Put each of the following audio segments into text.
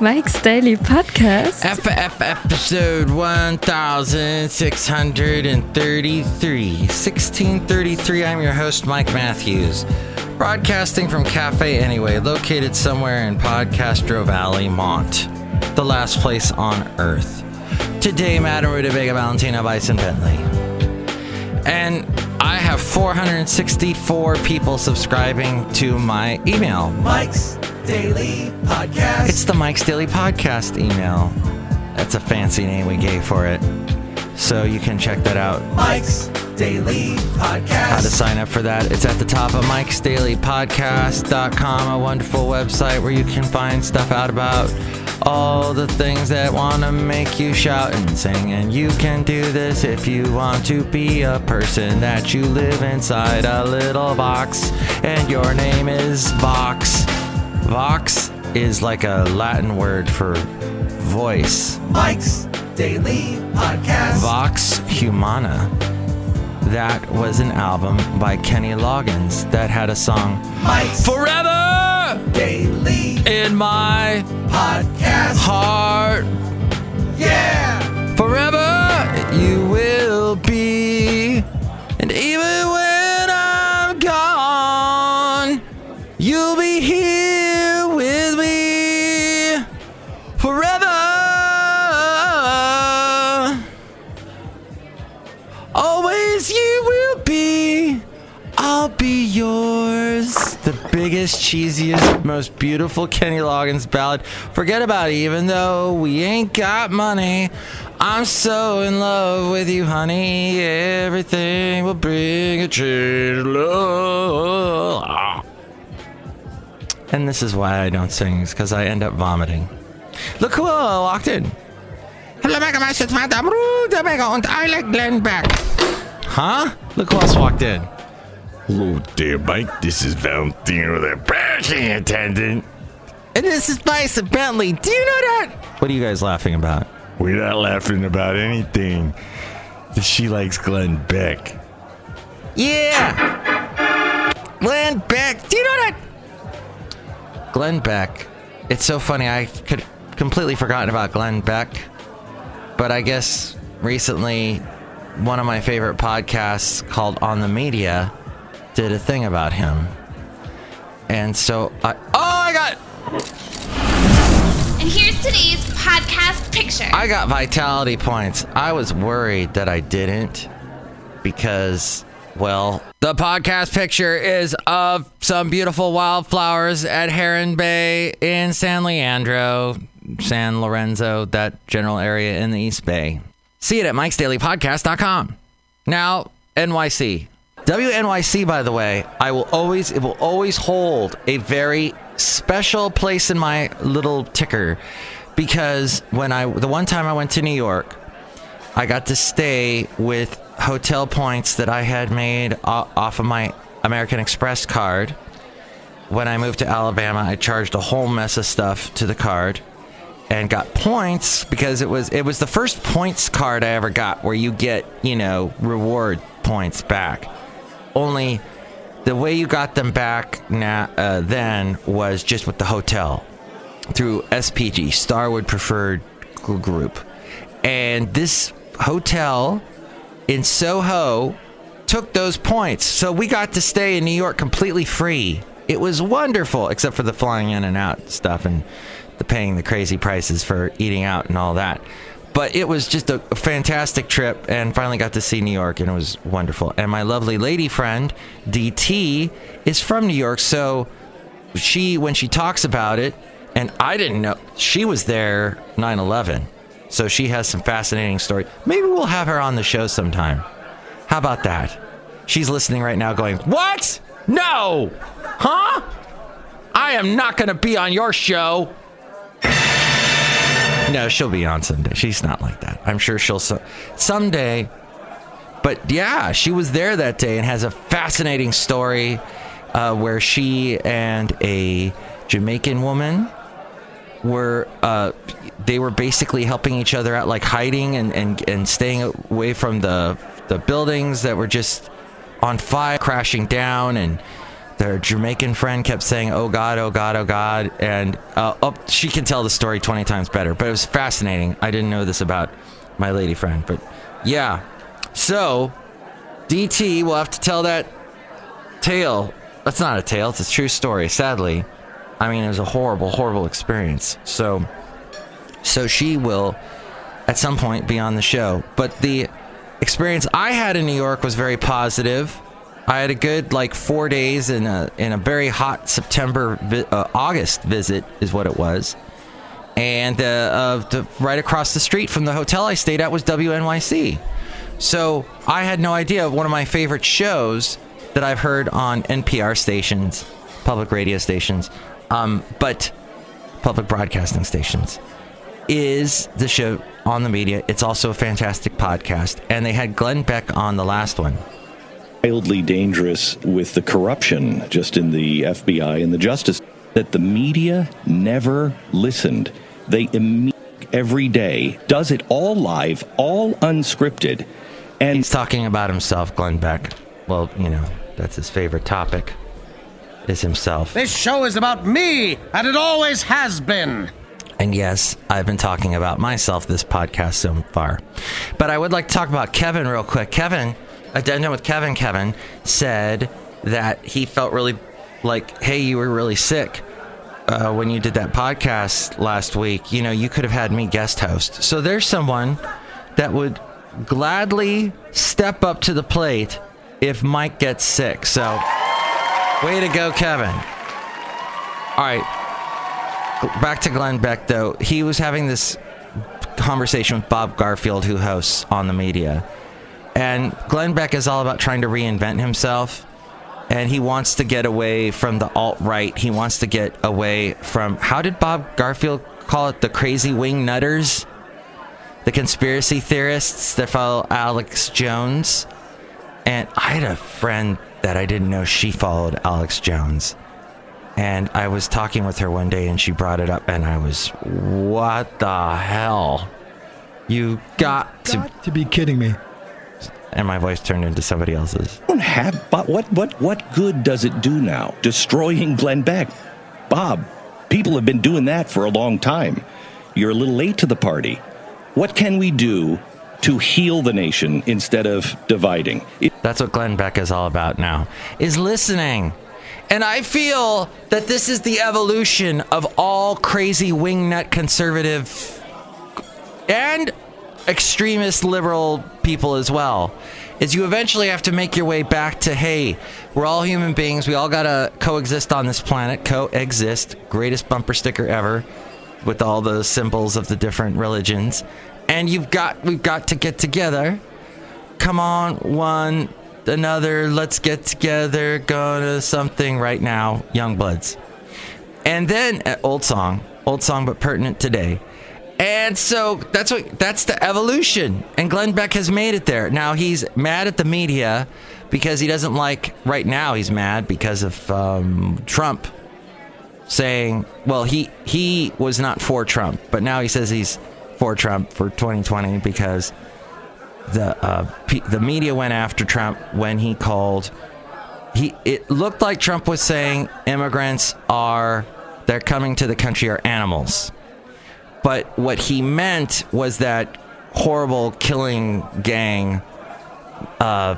Mike's Daily Podcast. FF episode 1633. 1633. I'm your host, Mike Matthews. Broadcasting from Cafe Anyway, located somewhere in Podcastro Valley, Mont, the last place on earth. Today, Madam Rutabaga Valentina Bison Bentley. And I have 464 people subscribing to my email. Mike's Daily Podcast. It's the Mike's Daily Podcast email. That's a fancy name we gave for it. So you can check that out. Mike's Daily Podcast. How to sign up for that. It's at the top of Mike's Daily Podcast.com, a wonderful website where you can find stuff out about all the things that want to make you shout and sing. And you can do this if you want to be a person that you live inside a little box. And your name is Vox. Vox is like a Latin word for voice. Mike's Daily Podcast. Vox Humana. That was an album by Kenny Loggins that had a song Mike's Forever Daily in my Podcast. heart. Yeah. Forever you will be. And even when biggest, cheesiest, most beautiful Kenny Loggins ballad. Forget about it, even though we ain't got money. I'm so in love with you, honey. Everything will bring a change. Love. And this is why I don't sing, is because I end up vomiting. Look who uh, walked in. Hello, Mega Master Rutabaga, and I like Glenn Beck. Huh? Look who else walked in. Oh, Hello there, Mike. This is Valentino, the parking attendant. And this is Bison Bentley. Do you know that? What are you guys laughing about? We're not laughing about anything. She likes Glenn Beck. Yeah! Glenn Beck. Do you know that? Glenn Beck. It's so funny. I could completely forgotten about Glenn Beck. But I guess recently one of my favorite podcasts called On the Media did a thing about him. And so I Oh, I got And here's today's podcast picture. I got vitality points. I was worried that I didn't because, well, the podcast picture is of some beautiful wildflowers at Heron Bay in San Leandro, San Lorenzo, that general area in the East Bay. See it at mikesdailypodcast.com. Now, NYC. WNYC, by the way, I will always, it will always hold a very special place in my little ticker because when I, the one time I went to New York, I got to stay with hotel points that I had made off of my American Express card. When I moved to Alabama, I charged a whole mess of stuff to the card and got points because it was it was the first points card I ever got where you get, you know, reward points back. Only the way you got them back now uh, then was just with the hotel through SPG, Starwood Preferred Group. And this hotel in Soho took those points. So we got to stay in New York completely free. It was wonderful, except for the flying in and out stuff and the paying the crazy prices for eating out and all that. But it was just a fantastic trip and finally got to see New York and it was wonderful. And my lovely lady friend, DT, is from New York. So she, when she talks about it, and I didn't know, she was there 9 11. So she has some fascinating story. Maybe we'll have her on the show sometime. How about that? She's listening right now going, What? No! Huh? I am not going to be on your show. No, she'll be on someday. She's not like that. I'm sure she'll so- someday. But yeah, she was there that day and has a fascinating story uh, where she and a Jamaican woman were uh, they were basically helping each other out, like hiding and, and, and staying away from the the buildings that were just on fire, crashing down, and their Jamaican friend kept saying, "Oh God, oh God, oh God," and uh, oh, she can tell the story twenty times better. But it was fascinating. I didn't know this about my lady friend, but yeah. So DT will have to tell that tale. That's not a tale. It's a true story. Sadly, I mean, it was a horrible, horrible experience. So, so she will at some point be on the show. But the experience I had in New York was very positive. I had a good like four days in a in a very hot September vi- uh, August visit is what it was, and uh, uh, the, right across the street from the hotel I stayed at was WNYC. So I had no idea. One of my favorite shows that I've heard on NPR stations, public radio stations, um, but public broadcasting stations, is the show on the media. It's also a fantastic podcast, and they had Glenn Beck on the last one. Wildly dangerous with the corruption just in the FBI and the justice that the media never listened. They imme- every day does it all live, all unscripted, and He's talking about himself, Glenn Beck. Well, you know, that's his favorite topic, is himself. This show is about me, and it always has been. And yes, I've been talking about myself this podcast so far. But I would like to talk about Kevin real quick. Kevin, addendum with Kevin, Kevin said that he felt really like, hey, you were really sick uh, when you did that podcast last week. You know, you could have had me guest host. So there's someone that would gladly step up to the plate if Mike gets sick. So, way to go, Kevin. All right back to Glenn Beck though. He was having this conversation with Bob Garfield, who hosts on the media, and Glenn Beck is all about trying to reinvent himself, and he wants to get away from the alt right. He wants to get away from how did Bob Garfield call it? The crazy wing nutters, the conspiracy theorists that follow Alex Jones. And I had a friend that I didn't know she followed Alex Jones. And I was talking with her one day and she brought it up, and I was, what the hell? You got to. To be kidding me. And my voice turned into somebody else's. don't have. But what what what good does it do now? Destroying Glenn Beck, Bob. People have been doing that for a long time. You're a little late to the party. What can we do to heal the nation instead of dividing? It- That's what Glenn Beck is all about now, is listening. And I feel that this is the evolution of all crazy wingnut conservative and extremist liberal people as well. Is you eventually have to make your way back to hey, we're all human beings. We all gotta coexist on this planet. Coexist. Greatest bumper sticker ever, with all the symbols of the different religions. And you've got we've got to get together come on, one another, let's get together, go to something right now, Young Bloods. And then uh, old song, old song but pertinent today. And so that's what that's the evolution. And Glenn Beck has made it there. Now he's mad at the media because he doesn't like right now he's mad because of um, Trump saying, well, he he was not for Trump, but now he says he's for Trump for 2020 because the uh, p- the media went after Trump when he called. He it looked like Trump was saying immigrants are they're coming to the country are animals, but what he meant was that horrible killing gang. Uh,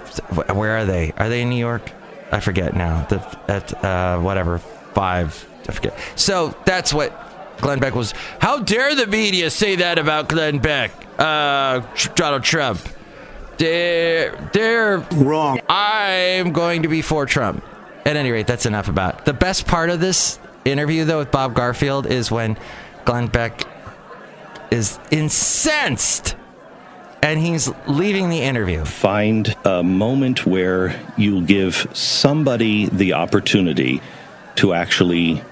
where are they? Are they in New York? I forget now. The at uh, whatever five. I forget. So that's what Glenn Beck was. How dare the media say that about Glenn Beck? Uh, Donald Trump. They're they're wrong. I'm going to be for Trump. At any rate, that's enough about. The best part of this interview, though, with Bob Garfield is when Glenn Beck is incensed and he's leaving the interview. find a moment where you give somebody the opportunity to actually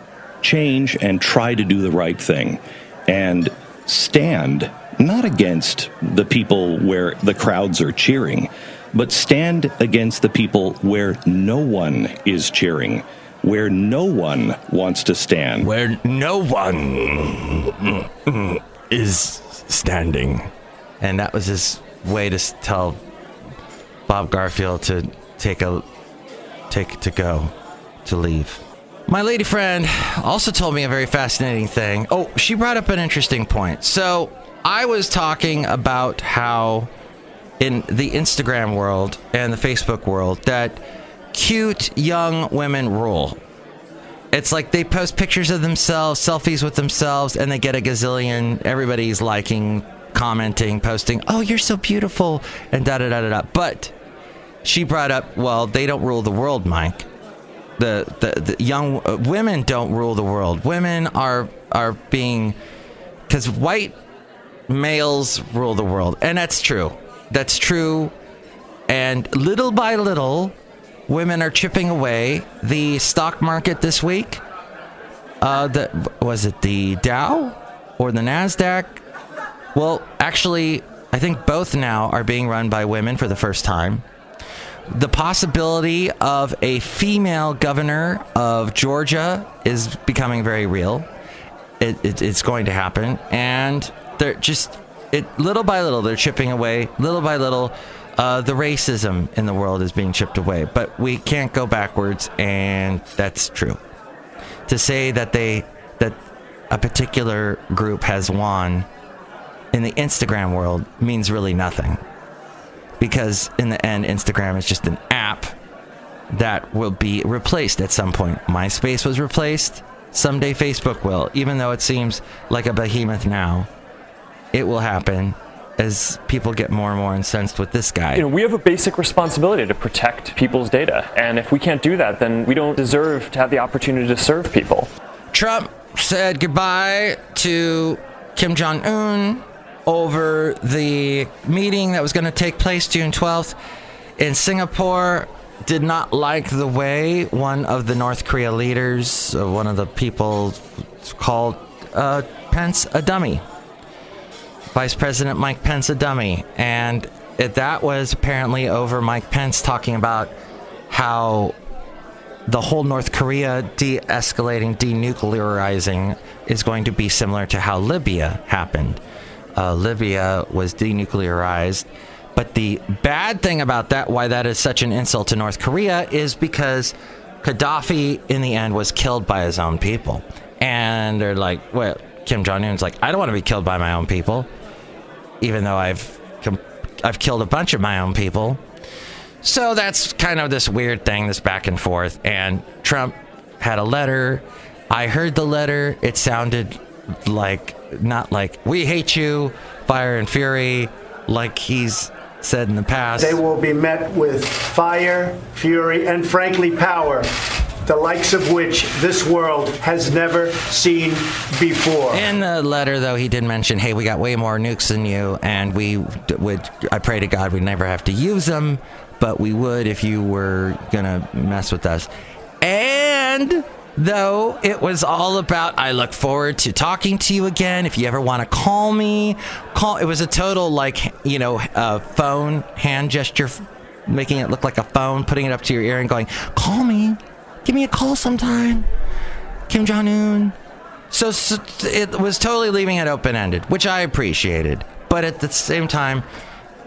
change and try to do the right thing and stand not against the people where the crowds are cheering, but stand against the people where no one is cheering, where no one wants to stand. Where no one is standing. And that was his way to tell Bob Garfield to take a take to go. to leave. My lady friend also told me a very fascinating thing. Oh, she brought up an interesting point. So, I was talking about how in the Instagram world and the Facebook world that cute young women rule. It's like they post pictures of themselves, selfies with themselves, and they get a gazillion. Everybody's liking, commenting, posting, oh, you're so beautiful, and da da da da da. But she brought up, well, they don't rule the world, Mike. The, the, the young uh, women don't rule the world. Women are are being because white males rule the world, and that's true. That's true. And little by little, women are chipping away. The stock market this week, uh, the was it the Dow or the Nasdaq? Well, actually, I think both now are being run by women for the first time. The possibility of a female governor of Georgia is becoming very real. It, it, it's going to happen, and they're just it little by little they're chipping away. Little by little, uh, the racism in the world is being chipped away. But we can't go backwards, and that's true. To say that they that a particular group has won in the Instagram world means really nothing. Because in the end, Instagram is just an app that will be replaced at some point. MySpace was replaced. Someday Facebook will, even though it seems like a behemoth now. It will happen as people get more and more incensed with this guy. You know, we have a basic responsibility to protect people's data. And if we can't do that, then we don't deserve to have the opportunity to serve people. Trump said goodbye to Kim Jong un over the meeting that was going to take place June 12th in Singapore. Did not like the way one of the North Korea leaders, uh, one of the people called uh, Pence a dummy. Vice President Mike Pence a dummy. And it, that was apparently over Mike Pence talking about how the whole North Korea de escalating, denuclearizing is going to be similar to how Libya happened. Uh, Libya was denuclearized. But the bad thing about that, why that is such an insult to North Korea, is because Gaddafi, in the end, was killed by his own people. And they're like, well, Kim Jong Un's like, I don't want to be killed by my own people, even though I've I've killed a bunch of my own people. So that's kind of this weird thing, this back and forth. And Trump had a letter. I heard the letter. It sounded like, not like, we hate you, fire and fury, like he's said in the past. They will be met with fire, fury, and frankly, power, the likes of which this world has never seen before. In the letter, though, he did mention, "Hey, we got way more nukes than you, and we would. I pray to God we never have to use them, but we would if you were gonna mess with us." And though it was all about, I look forward to talking to you again. If you ever want to call me, call. It was a total like you know, uh, phone hand gesture, making it look like a phone, putting it up to your ear and going, "Call me." Give me a call sometime. Kim Jong Un. So, so it was totally leaving it open ended, which I appreciated. But at the same time,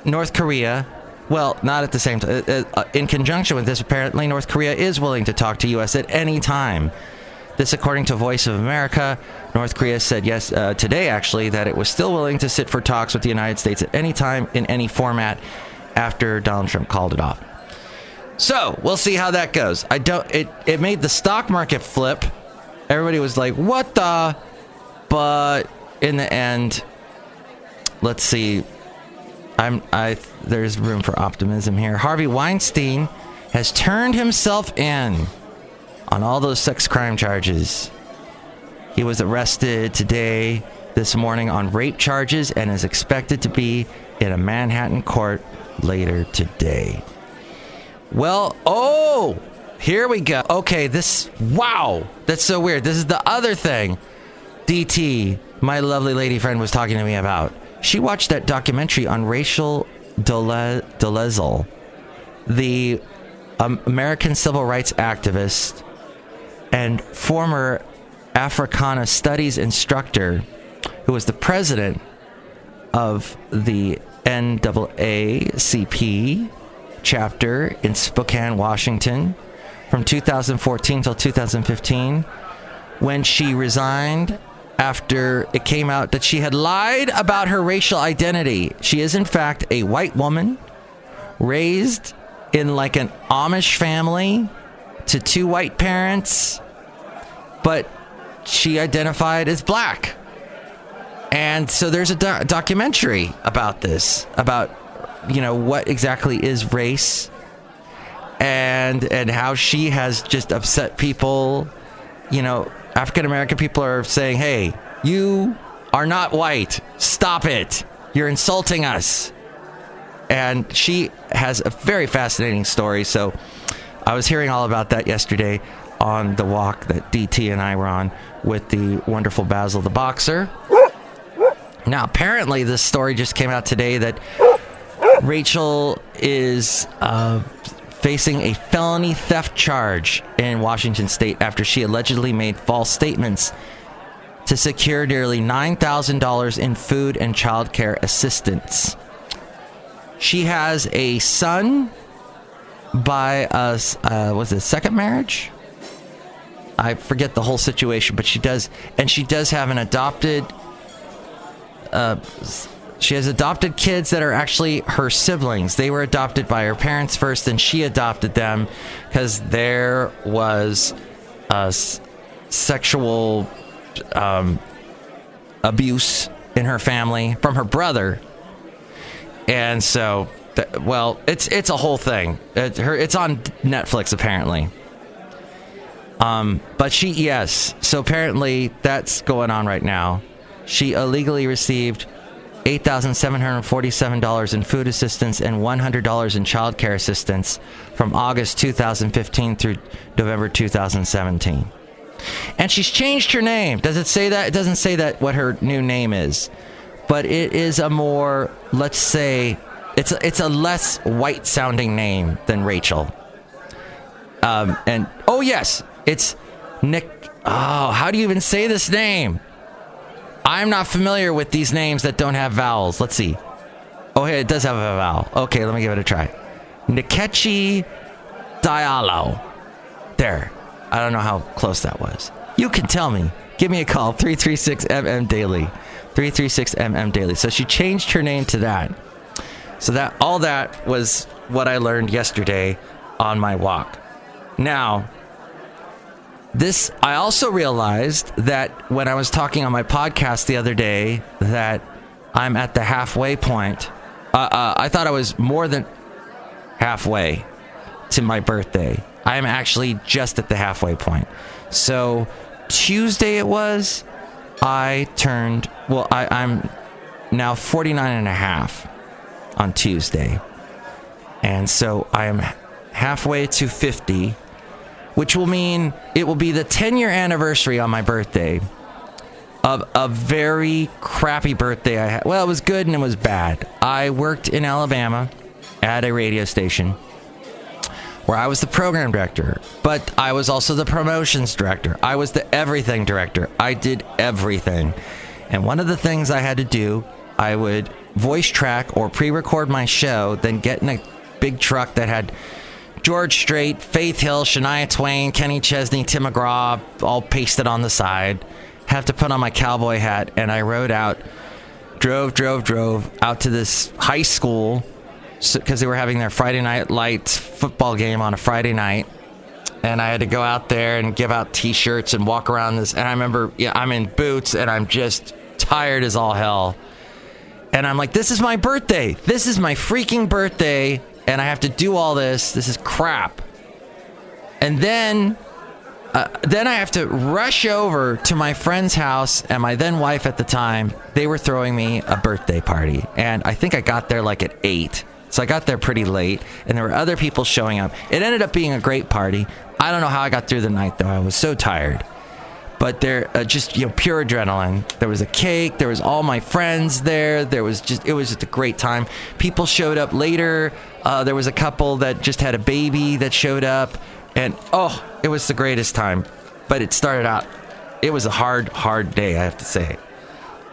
North Korea, well, not at the same time, uh, uh, in conjunction with this, apparently North Korea is willing to talk to U.S. at any time. This, according to Voice of America, North Korea said yes uh, today, actually, that it was still willing to sit for talks with the United States at any time in any format after Donald Trump called it off. So we'll see how that goes. I don't. It it made the stock market flip. Everybody was like, "What the?" But in the end, let's see. I'm I. There's room for optimism here. Harvey Weinstein has turned himself in on all those sex crime charges. He was arrested today, this morning, on rape charges and is expected to be in a Manhattan court later today. Well, oh, here we go. Okay, this, wow, that's so weird. This is the other thing DT, my lovely lady friend, was talking to me about. She watched that documentary on Rachel Dole- Dolezal, the um, American civil rights activist and former Africana studies instructor who was the president of the NAACP chapter in Spokane, Washington, from 2014 till 2015 when she resigned after it came out that she had lied about her racial identity. She is, in fact, a white woman raised in like an Amish family to two white parents, but she identified as black. And so there's a do- documentary about this, about you know what exactly is race, and and how she has just upset people. You know, African American people are saying, "Hey, you are not white. Stop it. You're insulting us." And she has a very fascinating story. So I was hearing all about that yesterday on the walk that DT and I were on with the wonderful Basil the boxer. Now, apparently, this story just came out today that Rachel is uh, facing a felony theft charge in Washington state after she allegedly made false statements to secure nearly $9,000 in food and child care assistance. She has a son by a, uh, was it second marriage? I forget the whole situation, but she does, and she does have an adopted uh, she has adopted kids that are actually her siblings. They were adopted by her parents first, and she adopted them because there was a s- sexual um, abuse in her family from her brother, and so th- well, it's it's a whole thing. It, her, it's on Netflix apparently. Um, but she yes, so apparently that's going on right now. She illegally received $8,747 in food assistance and $100 in child care assistance from August 2015 through November 2017. And she's changed her name. Does it say that? It doesn't say that what her new name is. But it is a more, let's say, it's a, it's a less white sounding name than Rachel. Um, and oh yes, it's Nick. Oh, how do you even say this name? I'm not familiar with these names that don't have vowels. Let's see. Oh, hey, it does have a vowel. Okay, let me give it a try. Nkechi Diallo. There. I don't know how close that was. You can tell me. Give me a call 336MM Daily. 336MM Daily. So she changed her name to that. So that all that was what I learned yesterday on my walk. Now, this I also realized that when I was talking on my podcast the other day that I'm at the halfway point. Uh, uh, I thought I was more than halfway to my birthday. I am actually just at the halfway point. So Tuesday it was. I turned well. I, I'm now 49 and a half on Tuesday, and so I am halfway to 50 which will mean it will be the 10 year anniversary on my birthday of a very crappy birthday I had. Well, it was good and it was bad. I worked in Alabama at a radio station where I was the program director, but I was also the promotions director. I was the everything director. I did everything. And one of the things I had to do, I would voice track or pre record my show, then get in a big truck that had George Strait, Faith Hill, Shania Twain, Kenny Chesney, Tim McGraw, all pasted on the side. Have to put on my cowboy hat, and I rode out, drove, drove, drove out to this high school because they were having their Friday night lights football game on a Friday night. And I had to go out there and give out T-shirts and walk around this. And I remember, yeah, I'm in boots and I'm just tired as all hell. And I'm like, this is my birthday. This is my freaking birthday and I have to do all this. This is crap. And then, uh, then I have to rush over to my friend's house and my then wife at the time. They were throwing me a birthday party, and I think I got there like at eight. So I got there pretty late, and there were other people showing up. It ended up being a great party. I don't know how I got through the night though. I was so tired. But there, uh, just you know, pure adrenaline. There was a cake. There was all my friends there. There was just, it was just a great time. People showed up later. Uh, there was a couple that just had a baby that showed up, and oh, it was the greatest time. But it started out, it was a hard, hard day. I have to say.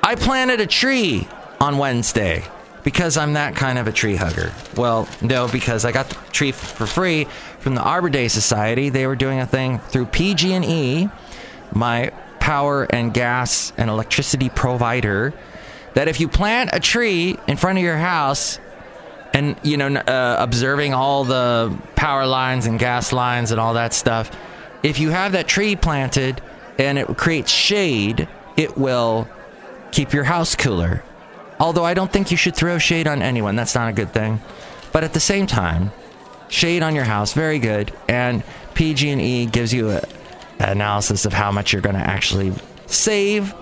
I planted a tree on Wednesday. because I'm that kind of a tree hugger. Well, no, because I got the tree for free from the Arbor Day Society. They were doing a thing through PG&E, my power and gas and electricity provider, that if you plant a tree in front of your house and you know uh, observing all the power lines and gas lines and all that stuff, if you have that tree planted and it creates shade, it will keep your house cooler. Although I don't think you should throw shade on anyone. That's not a good thing. But at the same time, shade on your house, very good. And PG&E gives you a analysis of how much you're going to actually save.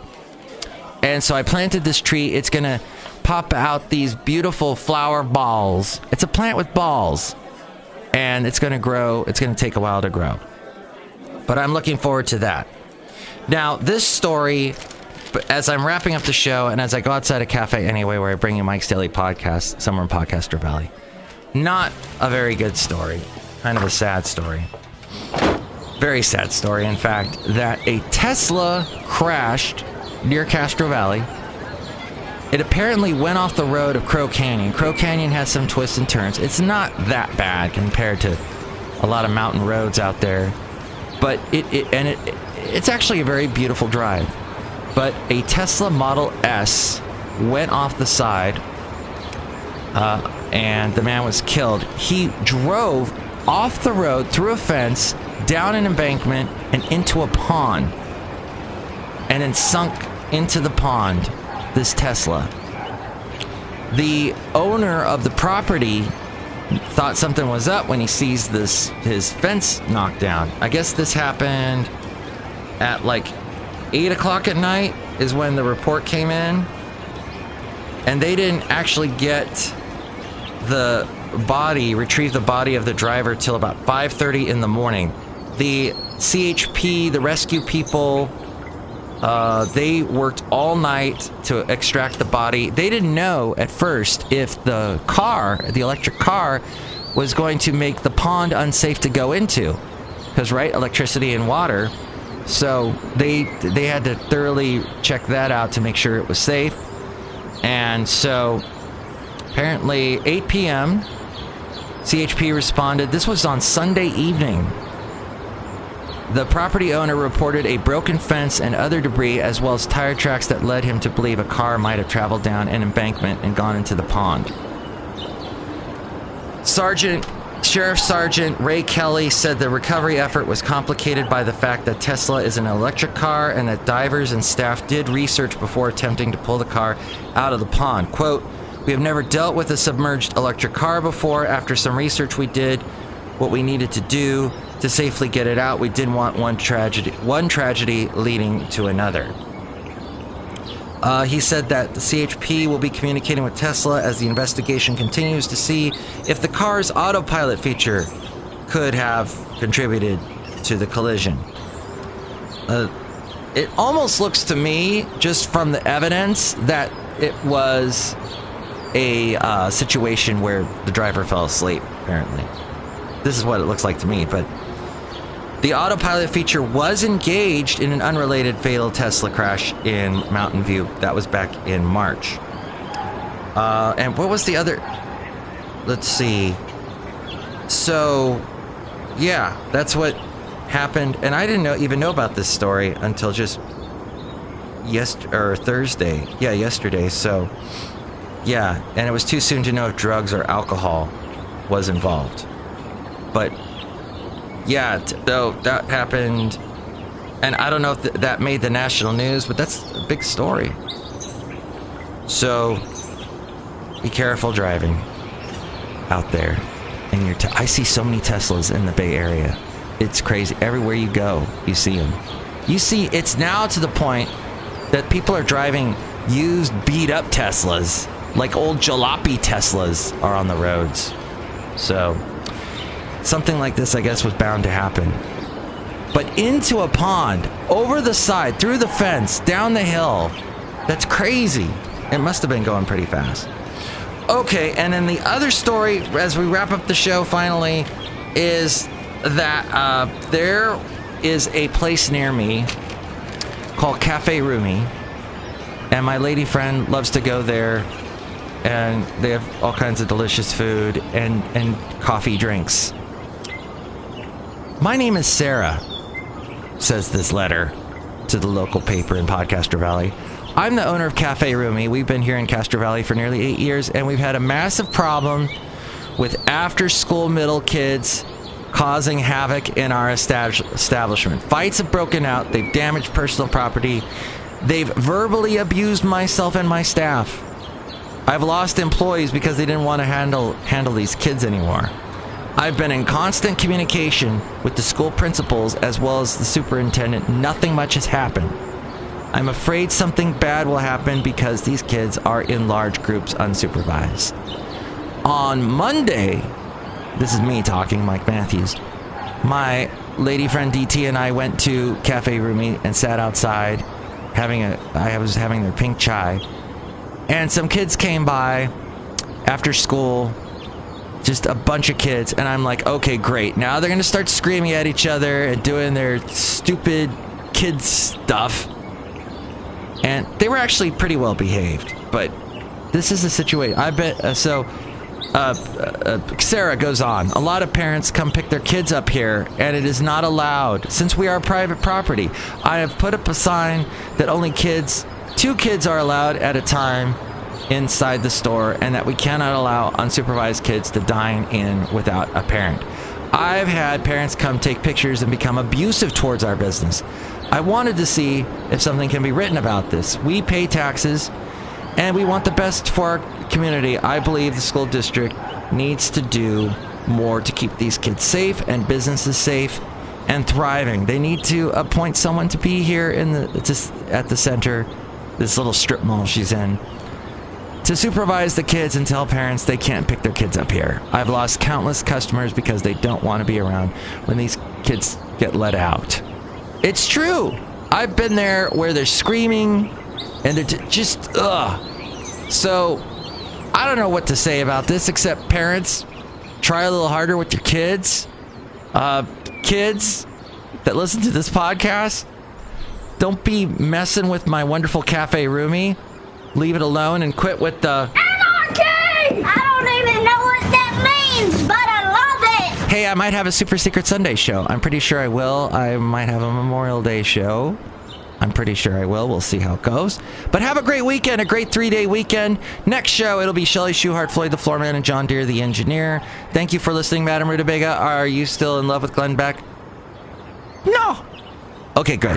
And so I planted this tree. It's going to pop out these beautiful flower balls. It's a plant with balls. And it's going to grow. It's going to take a while to grow. But I'm looking forward to that. Now, this story as I'm wrapping up the show and as I go outside a cafe anyway, where I bring you Mike's Daily Podcast, somewhere in Podcaster Valley, not a very good story. Kind of a sad story. Very sad story, in fact, that a Tesla crashed near Castro Valley. It apparently went off the road of Crow Canyon. Crow Canyon has some twists and turns. It's not that bad compared to a lot of mountain roads out there, but it, it and it, it's actually a very beautiful drive but a Tesla Model S went off the side uh, and the man was killed. He drove off the road through a fence, down an embankment, and into a pond. And then sunk into the pond, this Tesla. The owner of the property thought something was up when he sees this his fence knocked down. I guess this happened at like 8 o'clock at night is when the report came in. And they didn't actually get the body, retrieve the body of the driver till about 5.30 in the morning. The CHP, the rescue people, uh, they worked all night to extract the body. They didn't know at first if the car, the electric car, was going to make the pond unsafe to go into. Because, right, electricity and water so they they had to thoroughly check that out to make sure it was safe. And so apparently 8 p.m. CHP responded. This was on Sunday evening. The property owner reported a broken fence and other debris, as well as tire tracks that led him to believe a car might have traveled down an embankment and gone into the pond. Sergeant Sheriff Sergeant Ray Kelly said the recovery effort was complicated by the fact that Tesla is an electric car and that divers and staff did research before attempting to pull the car out of the pond. Quote, We have never dealt with a submerged electric car before. After some research we did what we needed to do to safely get it out. We didn't want one tragedy one tragedy leading to another. Uh, he said that the CHP will be communicating with Tesla as the investigation continues to see if the car's autopilot feature could have contributed to the collision. Uh, it almost looks to me, just from the evidence, that it was a uh, situation where the driver fell asleep, apparently. This is what it looks like to me, but the autopilot feature was engaged in an unrelated fatal Tesla crash in Mountain View. That was back in March. Uh, and what was the other? Let's see. So, yeah, that's what happened. And I didn't know, even know about this story until just yes or Thursday. Yeah, yesterday. So, yeah, and it was too soon to know if drugs or alcohol was involved. But yeah, though that happened, and I don't know if th- that made the national news, but that's a big story. So, be careful driving out there. And your, te- I see so many Teslas in the Bay Area. It's crazy. Everywhere you go, you see them. You see, it's now to the point that people are driving used, beat up Teslas, like old jalopy Teslas, are on the roads. So, something like this, I guess, was bound to happen. But into a pond, over the side, through the fence, down the hill. That's crazy. It must have been going pretty fast. Okay, and then the other story, as we wrap up the show finally, is that uh, there is a place near me called Cafe Rumi, and my lady friend loves to go there and they have all kinds of delicious food and, and coffee drinks. My name is Sarah, says this letter to the local paper in Podcaster Valley. I'm the owner of Cafe Rumi. We've been here in Castro Valley for nearly eight years, and we've had a massive problem with after school middle kids causing havoc in our establish- establishment. Fights have broken out, they've damaged personal property, they've verbally abused myself and my staff. I've lost employees because they didn't want to handle handle these kids anymore. I've been in constant communication with the school principals as well as the superintendent. Nothing much has happened. I'm afraid something bad will happen because these kids are in large groups unsupervised. On Monday, this is me talking, Mike Matthews. My lady friend DT and I went to Cafe Rumi and sat outside having a I was having their pink chai. And some kids came by after school, just a bunch of kids, and I'm like, okay, great. Now they're gonna start screaming at each other and doing their stupid kids stuff. And they were actually pretty well behaved, but this is the situation. I bet uh, so. Uh, uh, Sarah goes on. A lot of parents come pick their kids up here, and it is not allowed since we are private property. I have put up a sign that only kids, two kids, are allowed at a time inside the store, and that we cannot allow unsupervised kids to dine in without a parent. I've had parents come take pictures and become abusive towards our business. I wanted to see if something can be written about this. We pay taxes and we want the best for our community. I believe the school district needs to do more to keep these kids safe and businesses safe and thriving. They need to appoint someone to be here in the at the center, this little strip mall she's in, to supervise the kids and tell parents they can't pick their kids up here. I've lost countless customers because they don't want to be around when these kids get let out. It's true. I've been there where they're screaming and they're just ugh. So I don't know what to say about this except parents try a little harder with your kids. Uh, kids that listen to this podcast, don't be messing with my wonderful cafe Rumi. Leave it alone and quit with the Anarchy! I don't even know what that means, but I love it! Hey, I might have a Super Secret Sunday show. I'm pretty sure I will. I might have a Memorial Day show. I'm pretty sure I will. We'll see how it goes. But have a great weekend, a great three day weekend. Next show, it'll be Shelly Schuhart, Floyd the Floorman, and John Deere the Engineer. Thank you for listening, Madam Rutabaga. Are you still in love with Glenn Beck? No. Okay, good.